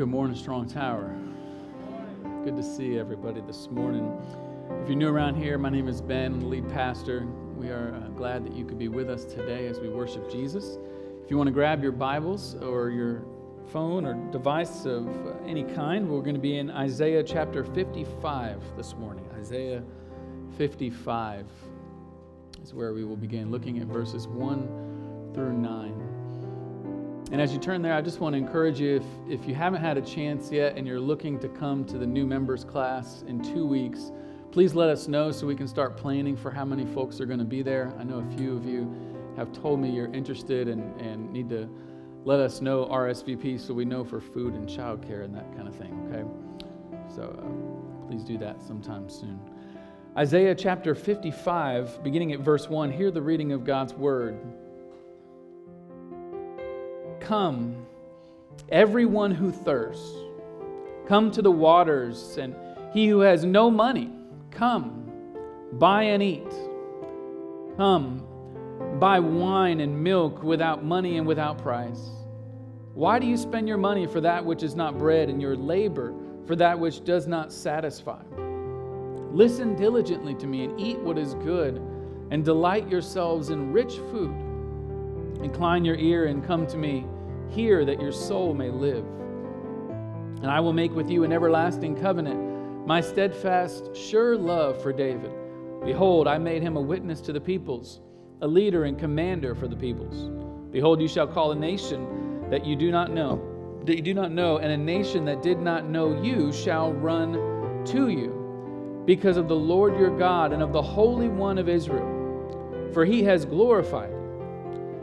good morning, Strong Tower. Good to see everybody this morning. If you're new around here, my name is Ben, I'm the lead pastor. We are uh, glad that you could be with us today as we worship Jesus. If you want to grab your Bibles or your phone or device of uh, any kind, we're going to be in Isaiah chapter 55 this morning. Isaiah 55 is where we will begin looking at verses 1 through 9. And as you turn there, I just want to encourage you if, if you haven't had a chance yet and you're looking to come to the new members class in two weeks, please let us know so we can start planning for how many folks are going to be there. I know a few of you have told me you're interested and, and need to let us know RSVP so we know for food and childcare and that kind of thing, okay? So uh, please do that sometime soon. Isaiah chapter 55, beginning at verse 1, hear the reading of God's word. Come, everyone who thirsts, come to the waters, and he who has no money, come, buy and eat. Come, buy wine and milk without money and without price. Why do you spend your money for that which is not bread, and your labor for that which does not satisfy? Listen diligently to me and eat what is good, and delight yourselves in rich food. Incline your ear and come to me. Hear that your soul may live. And I will make with you an everlasting covenant, my steadfast, sure love for David. Behold, I made him a witness to the peoples, a leader and commander for the peoples. Behold, you shall call a nation that you do not know, that you do not know, and a nation that did not know you shall run to you, because of the Lord your God and of the Holy One of Israel. For he has glorified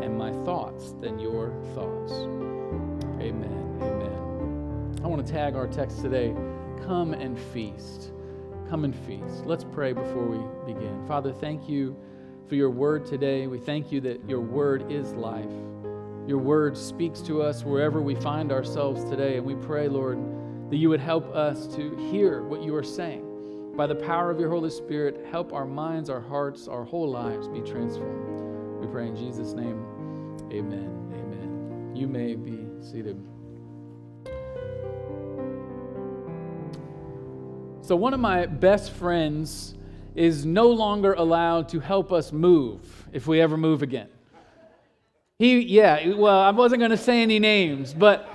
and my thoughts than your thoughts. Amen. Amen. I want to tag our text today come and feast. Come and feast. Let's pray before we begin. Father, thank you for your word today. We thank you that your word is life. Your word speaks to us wherever we find ourselves today. And we pray, Lord, that you would help us to hear what you are saying. By the power of your Holy Spirit, help our minds, our hearts, our whole lives be transformed. We pray in Jesus' name. Amen. Amen. You may be seated. So, one of my best friends is no longer allowed to help us move if we ever move again. He, yeah, well, I wasn't going to say any names, but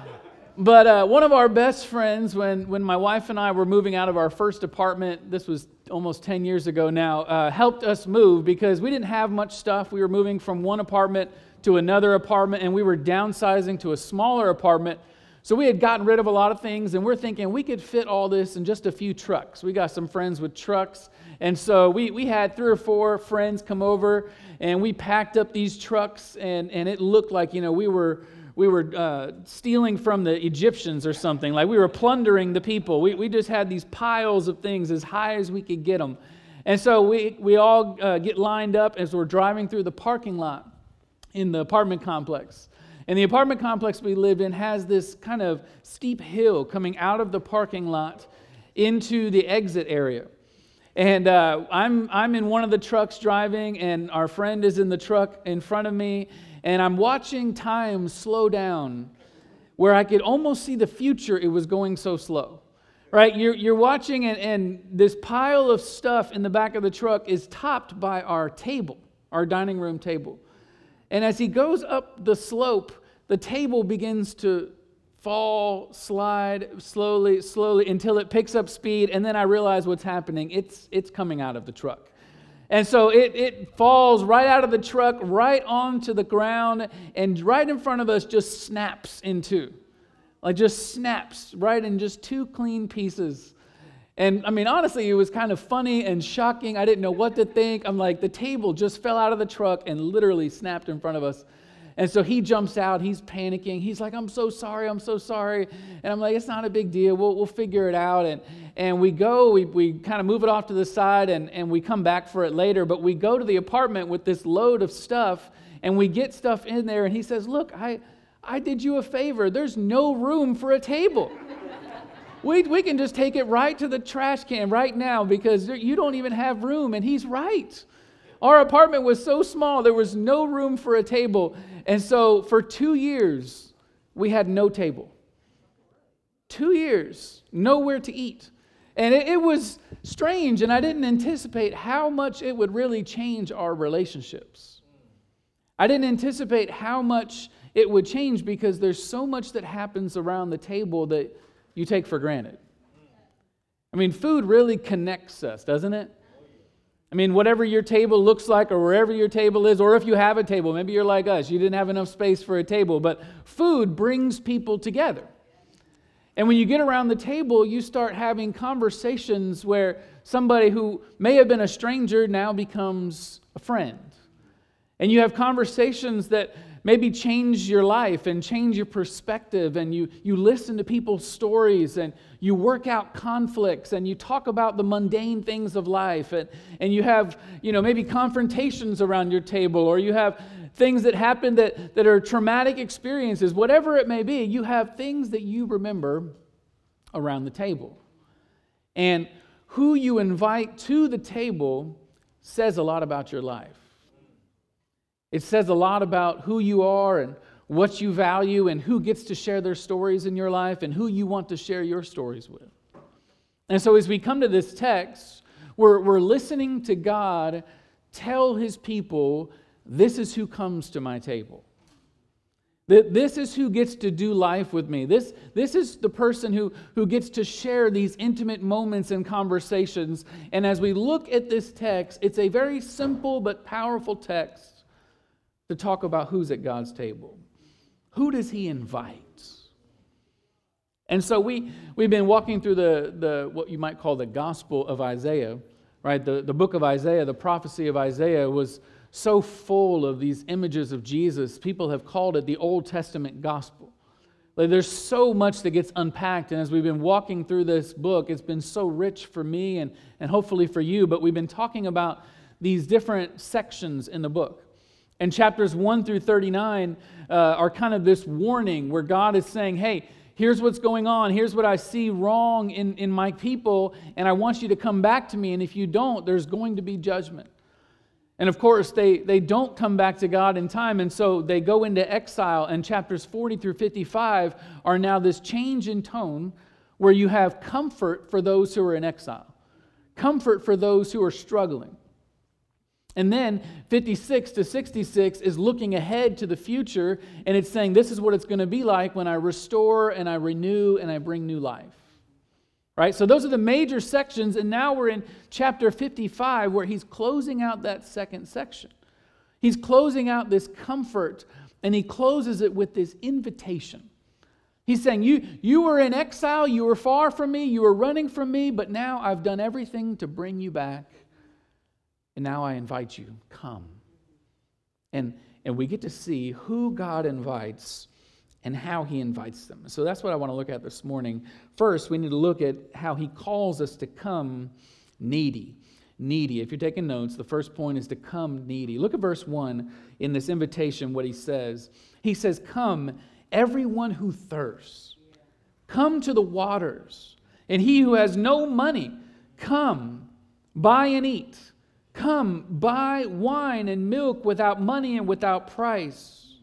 but uh, one of our best friends, when, when my wife and I were moving out of our first apartment, this was almost 10 years ago now, uh, helped us move because we didn't have much stuff. We were moving from one apartment to another apartment, and we were downsizing to a smaller apartment. So we had gotten rid of a lot of things, and we're thinking we could fit all this in just a few trucks. We got some friends with trucks, and so we, we had three or four friends come over, and we packed up these trucks, and, and it looked like, you know, we were we were uh, stealing from the Egyptians or something. Like we were plundering the people. We, we just had these piles of things as high as we could get them. And so we, we all uh, get lined up as we're driving through the parking lot in the apartment complex. And the apartment complex we lived in has this kind of steep hill coming out of the parking lot into the exit area. And uh, I'm, I'm in one of the trucks driving, and our friend is in the truck in front of me and I'm watching time slow down where I could almost see the future, it was going so slow. Right? You're, you're watching, and, and this pile of stuff in the back of the truck is topped by our table, our dining room table. And as he goes up the slope, the table begins to fall, slide slowly, slowly until it picks up speed. And then I realize what's happening. It's, it's coming out of the truck. And so it, it falls right out of the truck, right onto the ground, and right in front of us just snaps in two. Like just snaps right in just two clean pieces. And I mean, honestly, it was kind of funny and shocking. I didn't know what to think. I'm like, the table just fell out of the truck and literally snapped in front of us. And so he jumps out, he's panicking. He's like, I'm so sorry, I'm so sorry. And I'm like, it's not a big deal, we'll, we'll figure it out. And, and we go, we, we kind of move it off to the side, and, and we come back for it later. But we go to the apartment with this load of stuff, and we get stuff in there, and he says, Look, I, I did you a favor. There's no room for a table. we, we can just take it right to the trash can right now because you don't even have room. And he's right. Our apartment was so small, there was no room for a table. And so for two years, we had no table. Two years, nowhere to eat. And it, it, was strange, and I didn't anticipate how much it would really change our relationships. I didn't anticipate how much it would change because there's so much that happens around the table that you take for granted. I mean, food really connects us, doesn't it? I mean, whatever your table looks like, or wherever your table is, or if you have a table, maybe you're like us, you didn't have enough space for a table, but food brings people together. And when you get around the table, you start having conversations where somebody who may have been a stranger now becomes a friend. And you have conversations that maybe change your life and change your perspective and you, you listen to people's stories and you work out conflicts and you talk about the mundane things of life and, and you have you know maybe confrontations around your table or you have things that happen that, that are traumatic experiences whatever it may be you have things that you remember around the table. And who you invite to the table says a lot about your life it says a lot about who you are and what you value and who gets to share their stories in your life and who you want to share your stories with. And so, as we come to this text, we're, we're listening to God tell his people, This is who comes to my table. This is who gets to do life with me. This, this is the person who, who gets to share these intimate moments and conversations. And as we look at this text, it's a very simple but powerful text to talk about who's at God's table. Who does he invite? And so we, we've been walking through the, the what you might call the gospel of Isaiah, right? The, the book of Isaiah, the prophecy of Isaiah was so full of these images of Jesus. People have called it the Old Testament gospel. Like there's so much that gets unpacked. And as we've been walking through this book, it's been so rich for me and, and hopefully for you. But we've been talking about these different sections in the book. And chapters 1 through 39 uh, are kind of this warning where God is saying, hey, here's what's going on. Here's what I see wrong in, in my people, and I want you to come back to me. And if you don't, there's going to be judgment. And of course, they, they don't come back to God in time, and so they go into exile. And chapters 40 through 55 are now this change in tone where you have comfort for those who are in exile, comfort for those who are struggling. And then 56 to 66 is looking ahead to the future, and it's saying, This is what it's going to be like when I restore and I renew and I bring new life. Right? So those are the major sections, and now we're in chapter 55 where he's closing out that second section. He's closing out this comfort, and he closes it with this invitation. He's saying, you, you were in exile, you were far from me, you were running from me, but now I've done everything to bring you back and now I invite you, come. And, and we get to see who God invites and how he invites them. So that's what I want to look at this morning. First, we need to look at how he calls us to come needy. Needy. If you're taking notes, the first point is to come needy. Look at verse 1 in this invitation, what he says. He says, Come, everyone who thirsts, come to the waters. And he who has no money, come, buy and eat. Come, buy wine and milk without money and without price.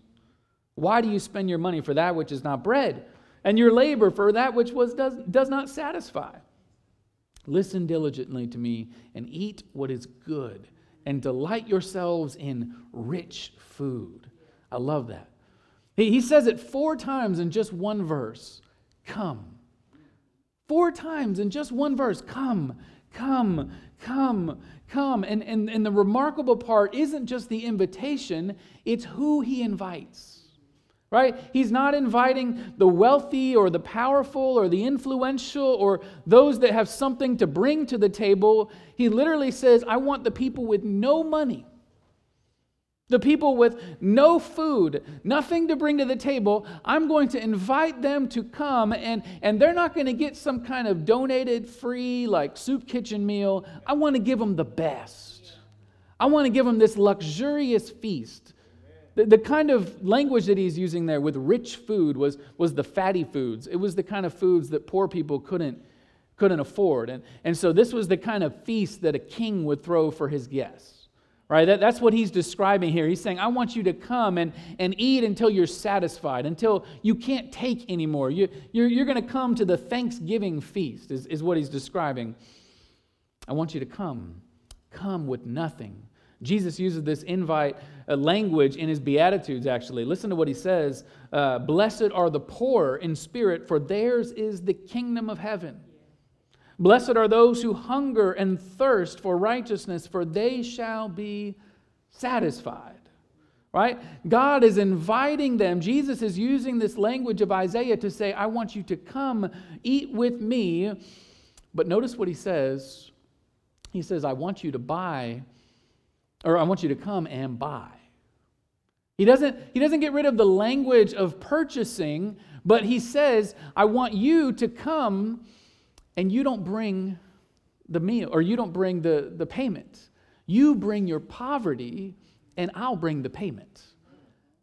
Why do you spend your money for that which is not bread, and your labor for that which was, does, does not satisfy? Listen diligently to me and eat what is good, and delight yourselves in rich food. I love that. He, he says it four times in just one verse Come. Four times in just one verse. Come, come, come, come. And, and, and the remarkable part isn't just the invitation, it's who he invites. Right? He's not inviting the wealthy or the powerful or the influential or those that have something to bring to the table. He literally says, I want the people with no money. The people with no food, nothing to bring to the table, I'm going to invite them to come, and, and they're not going to get some kind of donated free, like soup kitchen meal. I want to give them the best. I want to give them this luxurious feast. The, the kind of language that he's using there with rich food was, was the fatty foods. It was the kind of foods that poor people couldn't, couldn't afford. And, and so this was the kind of feast that a king would throw for his guests right? That, that's what he's describing here. He's saying, I want you to come and, and eat until you're satisfied, until you can't take anymore. You, you're you're going to come to the Thanksgiving feast, is, is what he's describing. I want you to come. Come with nothing. Jesus uses this invite uh, language in his Beatitudes, actually. Listen to what he says uh, Blessed are the poor in spirit, for theirs is the kingdom of heaven. Blessed are those who hunger and thirst for righteousness, for they shall be satisfied. Right? God is inviting them. Jesus is using this language of Isaiah to say, I want you to come eat with me. But notice what he says. He says, I want you to buy, or I want you to come and buy. He doesn't, he doesn't get rid of the language of purchasing, but he says, I want you to come and you don't bring the meal or you don't bring the, the payment. You bring your poverty, and I'll bring the payment.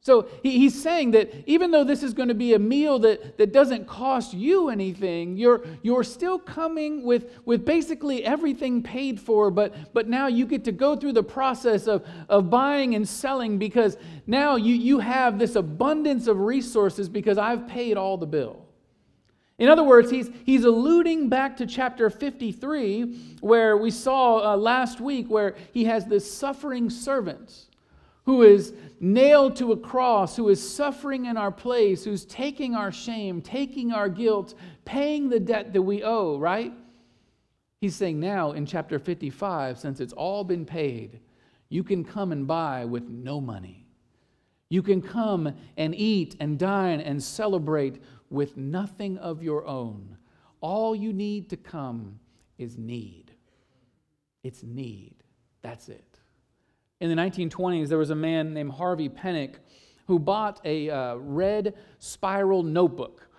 So he's saying that even though this is going to be a meal that, that doesn't cost you anything, you're, you're still coming with, with basically everything paid for, but, but now you get to go through the process of, of buying and selling because now you, you have this abundance of resources because I've paid all the bill. In other words, he's, he's alluding back to chapter 53, where we saw uh, last week, where he has this suffering servant who is nailed to a cross, who is suffering in our place, who's taking our shame, taking our guilt, paying the debt that we owe, right? He's saying now in chapter 55, since it's all been paid, you can come and buy with no money. You can come and eat and dine and celebrate with nothing of your own. All you need to come is need. It's need. That's it. In the 1920s, there was a man named Harvey Penick who bought a uh, red spiral notebook.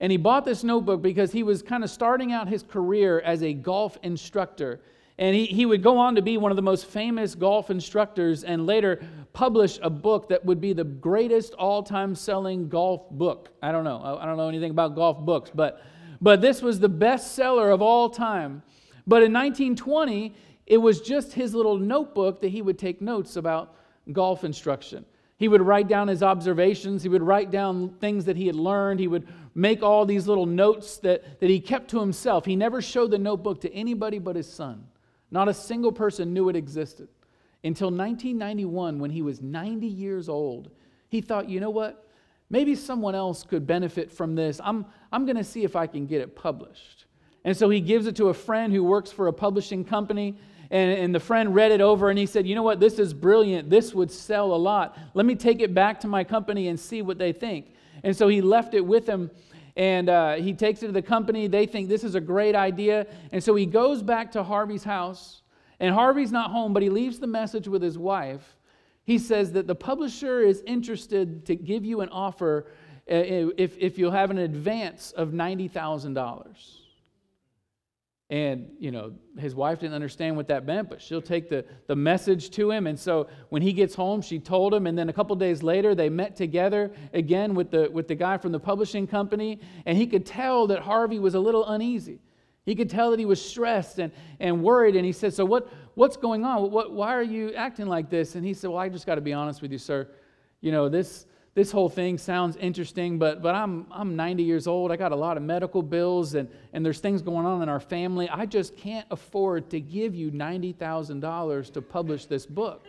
And he bought this notebook because he was kind of starting out his career as a golf instructor. And he, he would go on to be one of the most famous golf instructors and later publish a book that would be the greatest all time selling golf book. I don't know. I don't know anything about golf books, but, but this was the best seller of all time. But in 1920, it was just his little notebook that he would take notes about golf instruction. He would write down his observations. He would write down things that he had learned. He would make all these little notes that, that he kept to himself. He never showed the notebook to anybody but his son. Not a single person knew it existed. Until 1991, when he was 90 years old, he thought, you know what? Maybe someone else could benefit from this. I'm, I'm going to see if I can get it published. And so he gives it to a friend who works for a publishing company. And, and the friend read it over and he said, You know what? This is brilliant. This would sell a lot. Let me take it back to my company and see what they think. And so he left it with him and uh, he takes it to the company. They think this is a great idea. And so he goes back to Harvey's house, and Harvey's not home, but he leaves the message with his wife. He says that the publisher is interested to give you an offer uh, if, if you'll have an advance of $90,000. And, you know, his wife didn't understand what that meant, but she'll take the, the message to him. And so when he gets home, she told him. And then a couple days later, they met together again with the, with the guy from the publishing company. And he could tell that Harvey was a little uneasy. He could tell that he was stressed and, and worried. And he said, So what, what's going on? What, why are you acting like this? And he said, Well, I just got to be honest with you, sir. You know, this, this whole thing sounds interesting, but, but I'm, I'm 90 years old. I got a lot of medical bills, and, and there's things going on in our family. I just can't afford to give you $90,000 to publish this book.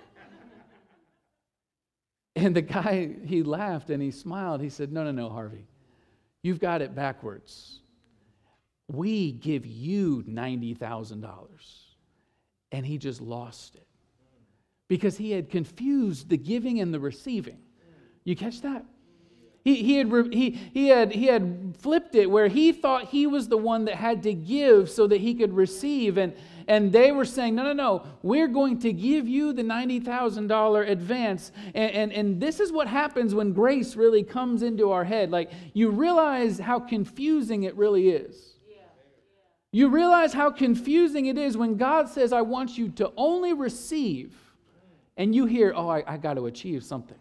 and the guy, he laughed and he smiled. He said, No, no, no, Harvey. You've got it backwards. We give you $90,000. And he just lost it because he had confused the giving and the receiving. You catch that? He, he, had, he, he, had, he had flipped it where he thought he was the one that had to give so that he could receive. And, and they were saying, no, no, no, we're going to give you the $90,000 advance. And, and, and this is what happens when grace really comes into our head. Like, you realize how confusing it really is. You realize how confusing it is when God says, I want you to only receive, and you hear, oh, I, I got to achieve something.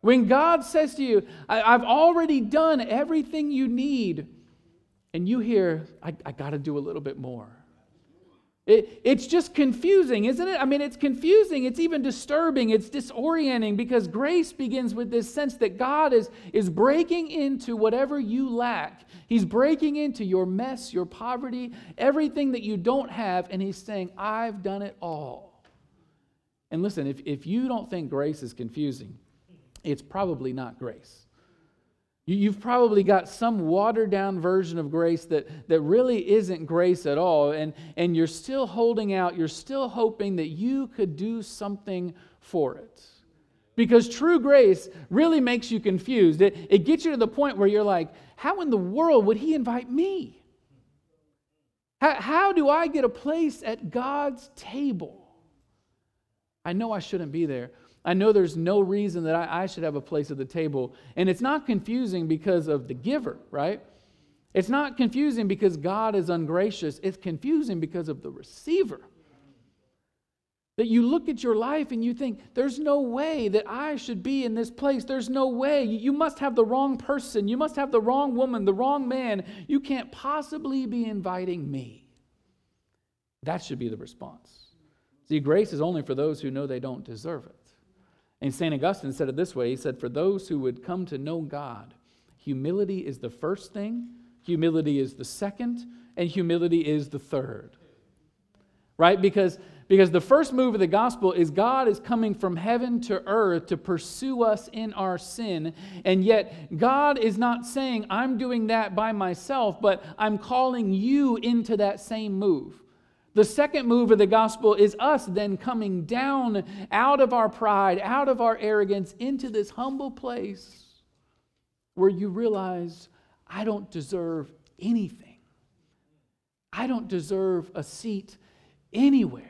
When God says to you, I, have already done everything you need, and you hear, I, I got to do a little bit more. It, it's just confusing, isn't it? I mean, it's confusing. It's even disturbing. It's disorienting because grace begins with this sense that God is, is breaking into whatever you lack. He's breaking into your mess, your poverty, everything that you don't have, and He's saying, I've done it all. And listen, if, if you don't think grace is confusing, it's probably not grace. You've probably got some watered down version of grace that, that really isn't grace at all, and, and you're still holding out, you're still hoping that you could do something for it. Because true grace really makes you confused. It, it gets you to the point where you're like, how in the world would he invite me? How, how do I get a place at God's table? I know I shouldn't be there. I know there's no reason that I, I, should have a place at the table. And it's not confusing because of the giver, right? It's not confusing because God is ungracious. It's confusing because of the receiver. That you look at your life and you think, there's no way that I should be in this place. There's no way. You must have the wrong person. You must have the wrong woman, the wrong man. You can't possibly be inviting me. That should be the response. See, grace is only for those who know they don't deserve it. And St. Augustine said it this way He said, For those who would come to know God, humility is the first thing, humility is the second, and humility is the third. Right? Because, because the first move of the gospel is God is coming from heaven to earth to pursue us in our sin. And yet, God is not saying, I'm doing that by myself, but I'm calling you into that same move. The second move of the gospel is us then coming down out of our pride, out of our arrogance, into this humble place where you realize, I don't deserve anything. I don't deserve a seat anywhere.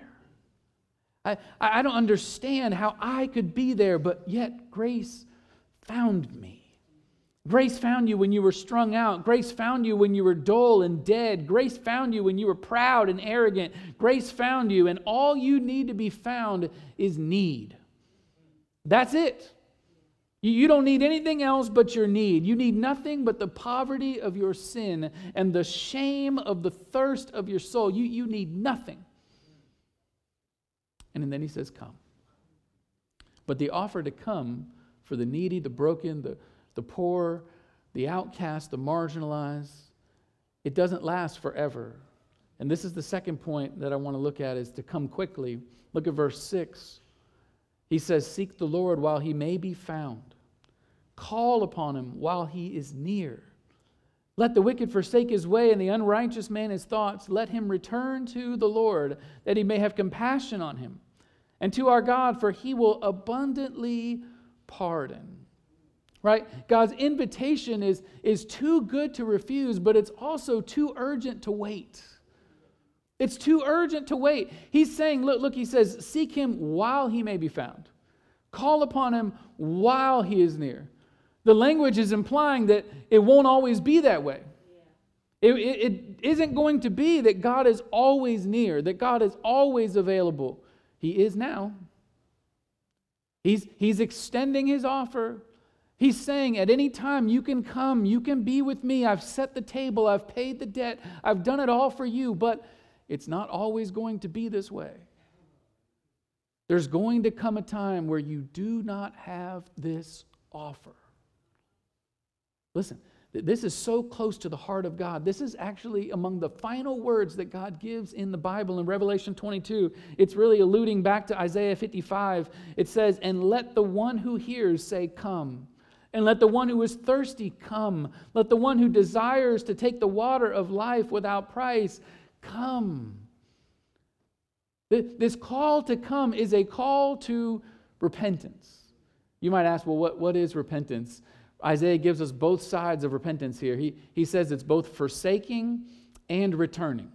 I, I don't understand how I could be there, but yet grace found me. Grace found you when you were strung out. Grace found you when you were dull and dead. Grace found you when you were proud and arrogant. Grace found you, and all you need to be found is need. That's it. You don't need anything else but your need. You need nothing but the poverty of your sin and the shame of the thirst of your soul. You, you need nothing. And then he says, Come. But the offer to come for the needy, the broken, the the poor, the outcast, the marginalized. It doesn't last forever. And this is the second point that I want to look at is to come quickly. Look at verse 6. He says, Seek the Lord while he may be found. Call upon him while he is near. Let the wicked forsake his way and the unrighteous man his thoughts. Let him return to the Lord, that he may have compassion on him, and to our God, for he will abundantly pardon right? God's invitation is, is too good to refuse, but it's also too urgent to wait. It's too urgent to wait. He's saying, look, look, he says, seek him while he may be found. Call upon him while he is near. The language is implying that it won't always be that way. It, it, it isn't going to be that God is always near, that God is always available. He is now. He's, he's extending his offer He's saying, at any time, you can come, you can be with me. I've set the table, I've paid the debt, I've done it all for you, but it's not always going to be this way. There's going to come a time where you do not have this offer. Listen, this is so close to the heart of God. This is actually among the final words that God gives in the Bible in Revelation 22. It's really alluding back to Isaiah 55. It says, And let the one who hears say, Come. And let the one who is thirsty come. Let the one who desires to take the water of life without price come. This call to come is a call to repentance. You might ask, well, what, what is repentance? Isaiah gives us both sides of repentance here. He, he says it's both forsaking and returning.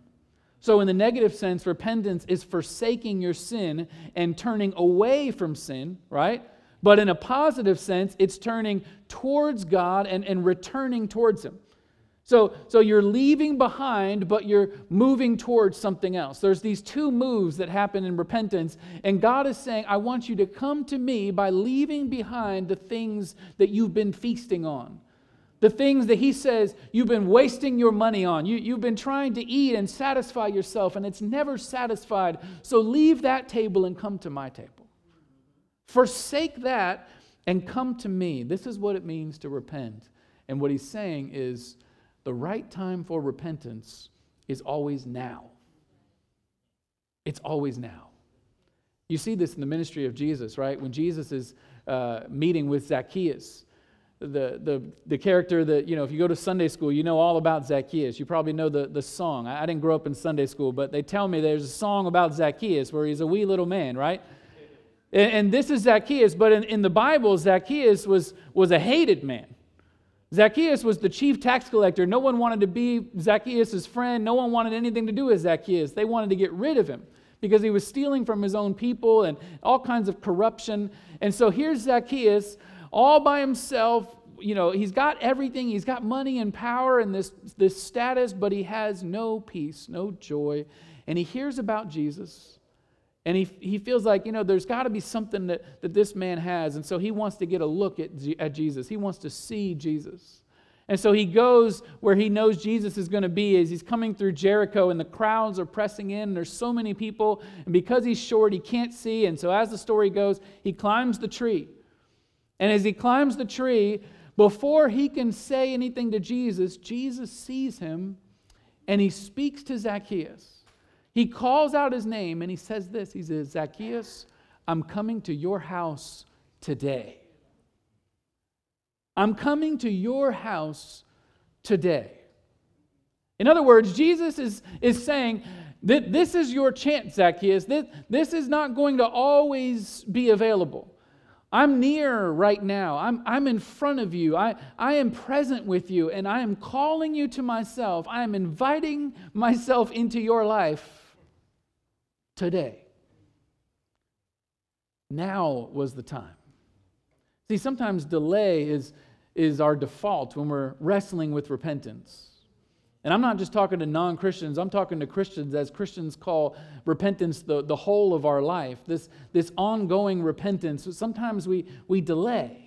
So, in the negative sense, repentance is forsaking your sin and turning away from sin, right? But in a positive sense, it's turning towards God and, and returning towards Him. So, so you're leaving behind, but you're moving towards something else. There's these two moves that happen in repentance, and God is saying, I want you to come to me by leaving behind the things that you've been feasting on. The things that He says you've been wasting your money on. You, you've been trying to eat and satisfy yourself, and it's never satisfied. So leave that table and come to my table. Forsake that and come to me. This is what it means to repent. And what He's saying is, the right time for repentance is always now. It's always now. You see this in the ministry of Jesus, right? When Jesus is uh, meeting with Zacchaeus, the, the, the character that, you know, if you go to Sunday school, you know all about Zacchaeus. You probably know the, the song. I, I didn't grow up in Sunday school, but they tell me there's a song about Zacchaeus where he's a wee little man, right? And, and this is Zacchaeus, but in, in the Bible, Zacchaeus was, was a hated man. Zacchaeus was the chief tax collector. No one wanted to be Zacchaeus' friend. No one wanted anything to do with Zacchaeus. They wanted to get rid of him because he was stealing from his own people and all kinds of corruption. And so here's Zacchaeus all by himself. You know, he's got everything. He's got money and power and this, this status, but he has no peace, no joy. And he hears about Jesus. And he, he feels like, you know, there's got to be something that, that this man has. And so he wants to get a look at, at Jesus. He wants to see Jesus. And so he goes where he knows Jesus is going to be as he's coming through Jericho and the crowds are pressing in. And there's so many people. And because he's short, he can't see. And so as the story goes, he climbs the tree. And as he climbs the tree, before he can say anything to Jesus, Jesus sees him and he speaks to Zacchaeus. He calls out his name and he says this He says, Zacchaeus, I'm coming to your house today. I'm coming to your house today. In other words, Jesus is, is saying that this is your chance, Zacchaeus. This, this is not going to always be available. I'm near right now. I'm, I'm in front of you. I, I am present with you, and I am calling you to myself. I am inviting myself into your life today. Now was the time. See, sometimes delay is, is our default when we're wrestling with repentance. And I'm not just talking to non Christians, I'm talking to Christians as Christians call repentance the, the whole of our life, this, this ongoing repentance. Sometimes we, we delay.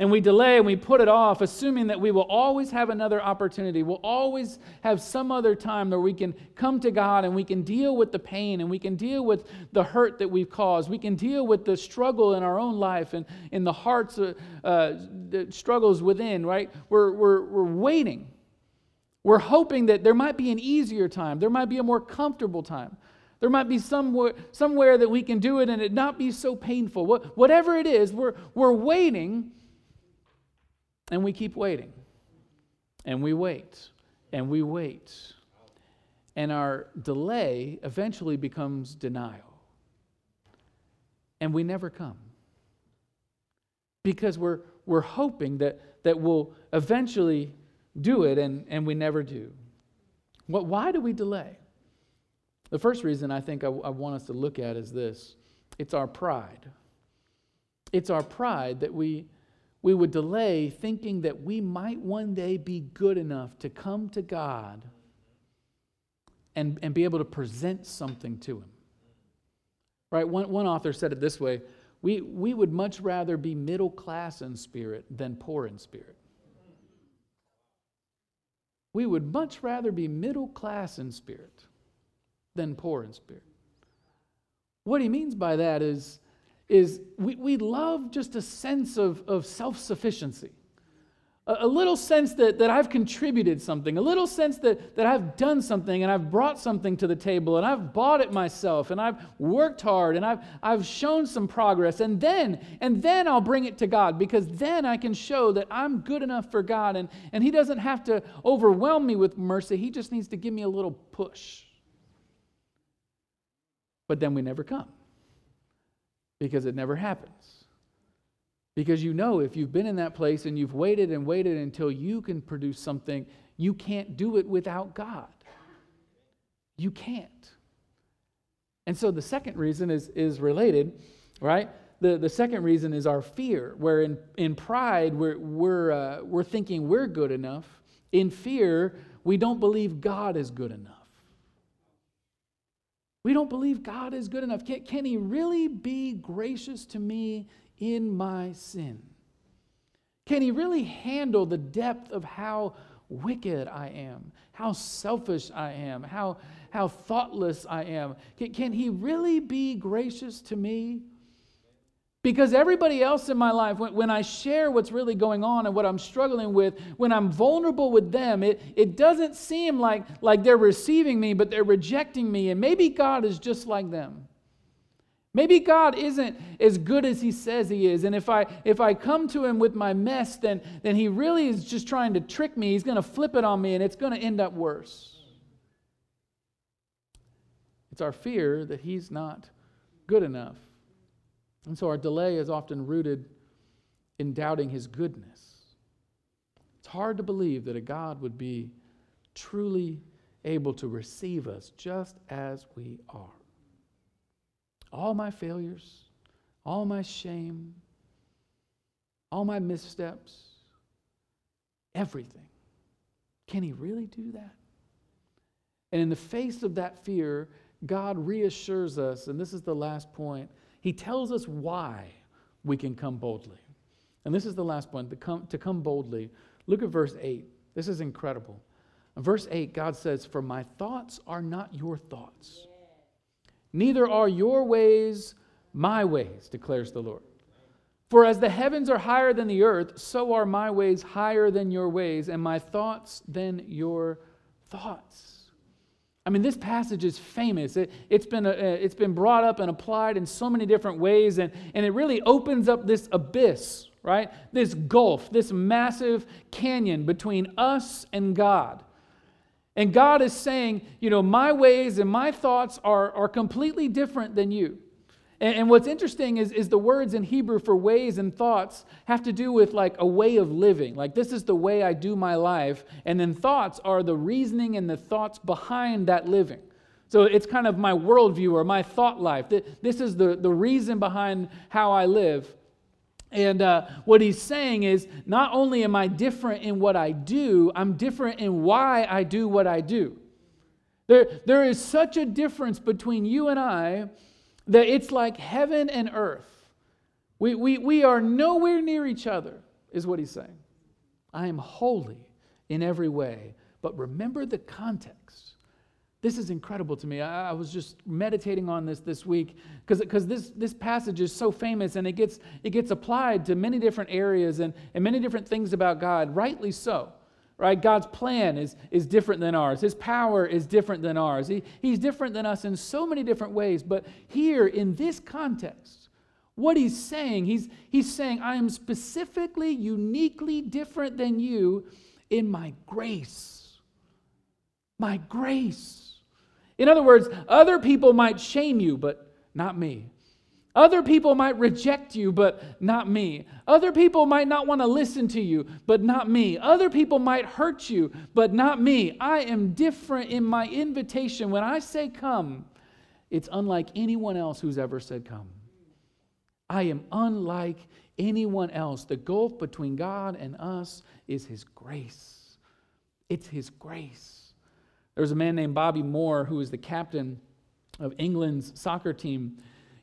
And we delay and we put it off, assuming that we will always have another opportunity. We'll always have some other time where we can come to God and we can deal with the pain and we can deal with the hurt that we've caused. We can deal with the struggle in our own life and in the hearts, uh, uh, the struggles within, right? We're, we're, we're waiting. We're hoping that there might be an easier time, there might be a more comfortable time. There might be somewhere, somewhere that we can do it and it not be so painful. Whatever it is, we're, we're waiting and we keep waiting. And we wait. And we wait. And our delay eventually becomes denial. And we never come. Because we're, we're hoping that, that we'll eventually do it, and, and we never do. What, why do we delay? The first reason I think I, I want us to look at is this it's our pride. It's our pride that we we would delay thinking that we might one day be good enough to come to God and, and be able to present something to Him. Right? One, one author said it this way we, we would much rather be middle class in spirit than poor in spirit. We would much rather be middle class in spirit than poor in spirit. What he means by that is is we, we love just a sense of, of self sufficiency. A, a, little sense that, that I've contributed something, a little sense that, that I've done something and I've brought something to the table and I've bought it myself and I've worked hard and I've, I've shown some progress. And then, and then I'll bring it to God because then I can show that I'm good enough for God and, and He doesn't have to overwhelm me with mercy. He just needs to give me a little push. But then we never come because it never happens. Because you know if you've been in that place and you've waited and waited until you can produce something, you can't do it without God. You can't. And so the second reason is, is related, right? The, the second reason is our fear, where in, in pride, we're, we're, uh, we're thinking we're good enough. In fear, we don't believe God is good enough. We don't believe God is good enough. Can, can He really be gracious to me in my sin? Can He really handle the depth of how wicked I am, how selfish I am, how, how thoughtless I am? Can, can He really be gracious to me? Because everybody else in my life, when, when, I share what's really going on and what I'm struggling with, when I'm vulnerable with them, it, it doesn't seem like, like they're receiving me, but they're rejecting me. And maybe God is just like them. Maybe God isn't as good as he says he is. And if I if I come to him with my mess, then, then he really is just trying to trick me. He's going to flip it on me and it's going to end up worse. It's our fear that he's not good enough. And so our delay is often rooted in doubting his goodness. It's hard to believe that a God would be truly able to receive us just as we are. All my failures, all my shame, all my missteps, everything. Can he really do that? And in the face of that fear, God reassures us, and this is the last point he tells us why we can come boldly. And this is the last point to come, to come boldly. Look at verse 8. This is incredible. In verse 8, God says, For my thoughts are not your thoughts, neither are your ways my ways, declares the Lord. For as the heavens are higher than the earth, so are my ways higher than your ways, and my thoughts than your thoughts. I mean, this passage is famous. It, has been, uh, it's been brought up and applied in so many different ways, and, and it really opens up this abyss, right? This gulf, this massive canyon between us and God. And God is saying, you know, my ways and my thoughts are, are completely different than you. And, and what's interesting is, is the words in Hebrew for ways and thoughts have to do with like a way of living. Like, this is the way I do my life. And then thoughts are the reasoning and the thoughts behind that living. So it's kind of my worldview or my thought life. This is the, the reason behind how I live. And uh, what he's saying is not only am I different in what I do, I'm different in why I do what I do. There, there is such a difference between you and I that it's like heaven and earth. We, we, we are nowhere near each other, is what he's saying. I am holy in every way, but remember the context. This is incredible to me. I, I was just meditating on this this week because this, this passage is so famous and it gets, it gets applied to many different areas and, and many different things about God, rightly so right? God's plan is, is different than ours. His power is different than ours. He, he's different than us in so many different ways. But here, in this context, what he's saying, he's, he's saying, I am specifically, uniquely different than you in my grace. My grace. In other words, other people might shame you, but not me. Other people might reject you, but not me. Other people might not want to listen to you, but not me. Other people might hurt you, but not me. I am different in my invitation. When I say come, it's unlike anyone else who's ever said come. I am unlike anyone else. The gulf between God and us is His grace. It's His grace. There was a man named Bobby Moore who was the captain of England's soccer team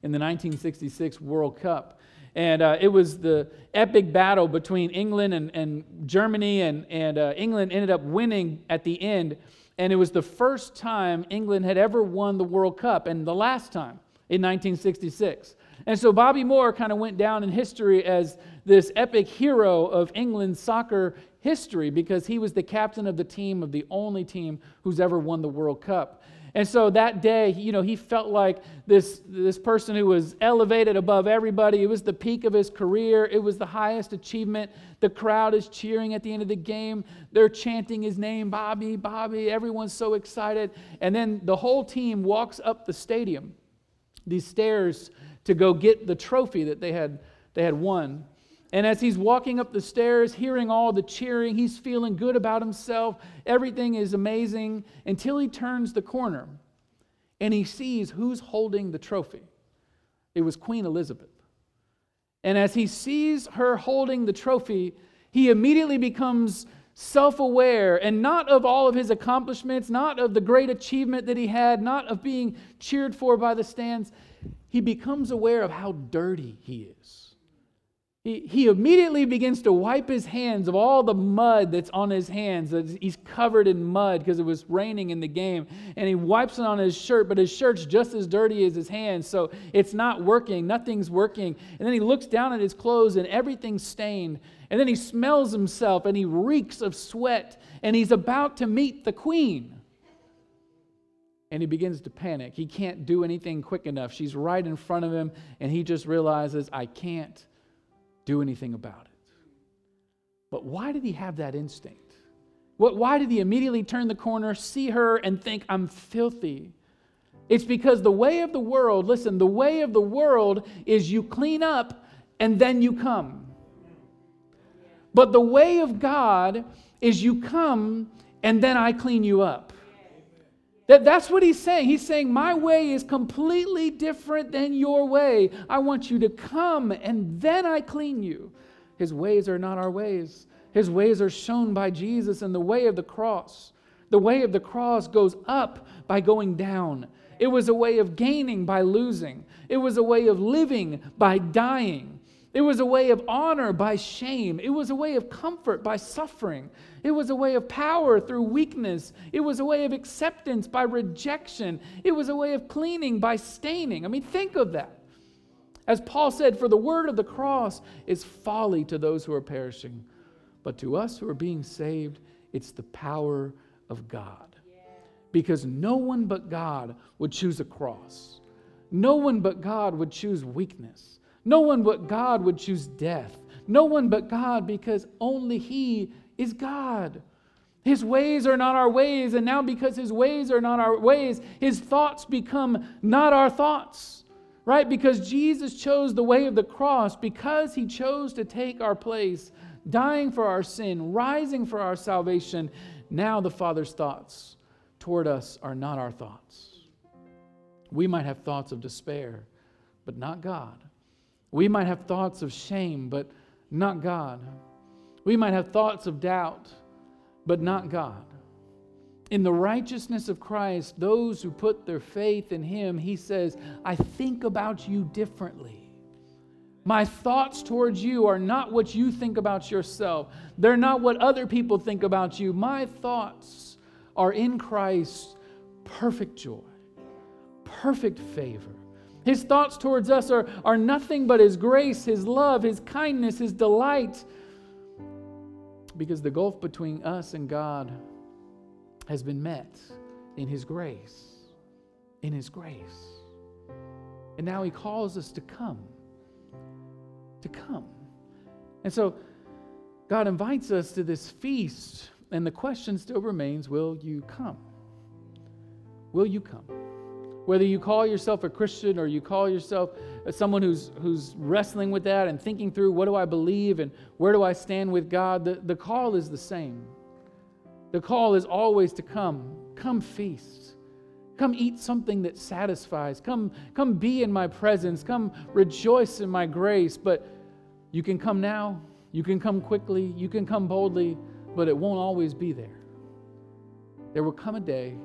in the 1966 World Cup. And uh, it was the epic battle between England and, and Germany, and, and uh, England ended up winning at the end. And it was the first time England had ever won the World Cup, and the last time in 1966. And so Bobby Moore kind of went down in history as this epic hero of England's soccer history because he was the captain of the team, of the only team who's ever won the World Cup. And so that day, you know, he felt like this, this person who was elevated above everybody. It was the peak of his career, it was the highest achievement. The crowd is cheering at the end of the game. They're chanting his name, Bobby, Bobby. Everyone's so excited. And then the whole team walks up the stadium, these stairs, to go get the trophy that they had, they had won. And as he's walking up the stairs, hearing all the cheering, he's feeling good about himself. Everything is amazing until he turns the corner and he sees who's holding the trophy. It was Queen Elizabeth. And as he sees her holding the trophy, he immediately becomes self aware and not of all of his accomplishments, not of the great achievement that he had, not of being cheered for by the stands. He becomes aware of how dirty he is. He, he immediately begins to wipe his hands of all the mud that's on his hands. He's covered in mud because it was raining in the game. And he wipes it on his shirt, but his shirt's just as dirty as his hands. So it's not working. Nothing's working. And then he looks down at his clothes and everything's stained. And then he smells himself and he reeks of sweat. And he's about to meet the queen. And he begins to panic. He can't do anything quick enough. She's right in front of him, and he just realizes, I can't do anything about it. But why did he have that instinct? What, why did he immediately turn the corner, see her, and think, I'm filthy? It's because the way of the world, listen, the way of the world is you clean up and then you come. But the way of God is you come and then I clean you up. That, that's what he's saying. He's saying, My way is completely different than your way. I want you to come and then I clean you. His ways are not our ways. His ways are shown by Jesus and the way of the cross. The way of the cross goes up by going down. It was a way of gaining by losing. It was a way of living by dying. It was a way of honor by shame. It was a way of comfort by suffering. It was a way of power through weakness. It was a way of acceptance by rejection. It was a way of cleaning by staining. I mean, think of that. As Paul said, for the word of the cross is folly to those who are perishing, but to us who are being saved, it's the power of God. Because no one but God would choose a cross, no one but God would choose weakness. No one but God would choose death. No one but God, because only He is God. His ways are not our ways, and now because His ways are not our ways, His thoughts become not our thoughts, right? Because Jesus chose the way of the cross, because He chose to take our place, dying for our sin, rising for our salvation, now the Father's thoughts toward us are not our thoughts. We might have thoughts of despair, but not God. We might have thoughts of shame, but not God. We might have thoughts of doubt, but not God. In the righteousness of Christ, those who put their faith in Him, He says, I think about you differently. My thoughts towards you are not what you think about yourself. They're not what other people think about you. My thoughts are in Christ perfect joy, perfect favor, his thoughts towards us are, are nothing but His grace, His love, His kindness, His delight. Because the gulf between us and God has been met in His grace. In His grace. And now He calls us to come. To come. And so God invites us to this feast, and the question still remains will you come? Will you come? Whether you call yourself a Christian or you call yourself uh, someone who's, who's wrestling with that and thinking through what do I believe and where do I stand with God, the, the call is the same. The call is always to come. Come feast. Come eat something that satisfies. Come, come be in my presence. Come rejoice in my grace. But you can come now. You can come quickly. You can come boldly, but it won't always be there. There will come a day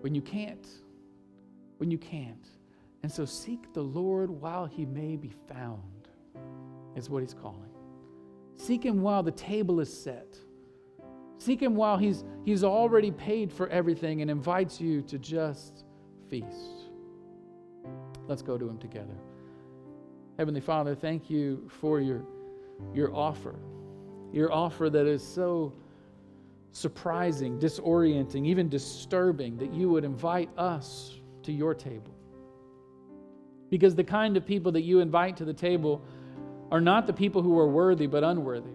when you can't when you can't. And so seek the Lord while he may be found, is what he's calling. Seek him while the table is set. Seek him while he's, he's already paid for everything and invites you to just feast. Let's go to him together. Heavenly Father, thank you for your, your offer, your offer that is so surprising, disorienting, even disturbing that you would invite us to your table. Because the kind of people that you invite to the table are not the people who are worthy but unworthy.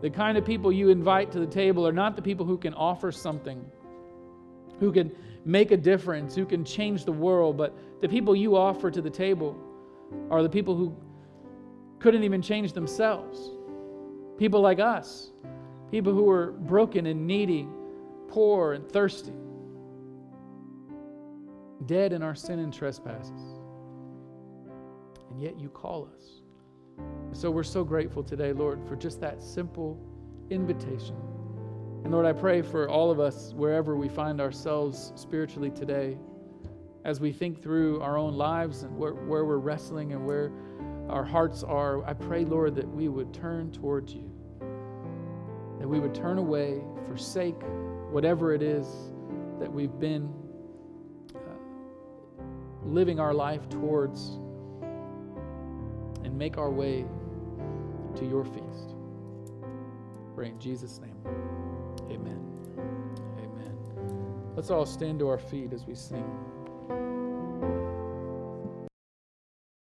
The kind of people you invite to the table are not the people who can offer something, who can make a difference, who can change the world, but the people you offer to the table are the people who couldn't even change themselves. People like us, people who are broken and needy, poor and thirsty, dead in our sin and trespasses. And yet you call us. So we're so grateful today, Lord, for just that simple invitation. And Lord, I pray for all of us, wherever we find ourselves spiritually today, as we think through our own lives and where, where we're wrestling and where our hearts are, I pray, Lord, that we would turn towards you, that we would turn away, forsake whatever it is that we've been living our life towards, and make our way to your feast. Pray in Jesus' name. Amen. Amen. Let's all stand to our feet as we sing.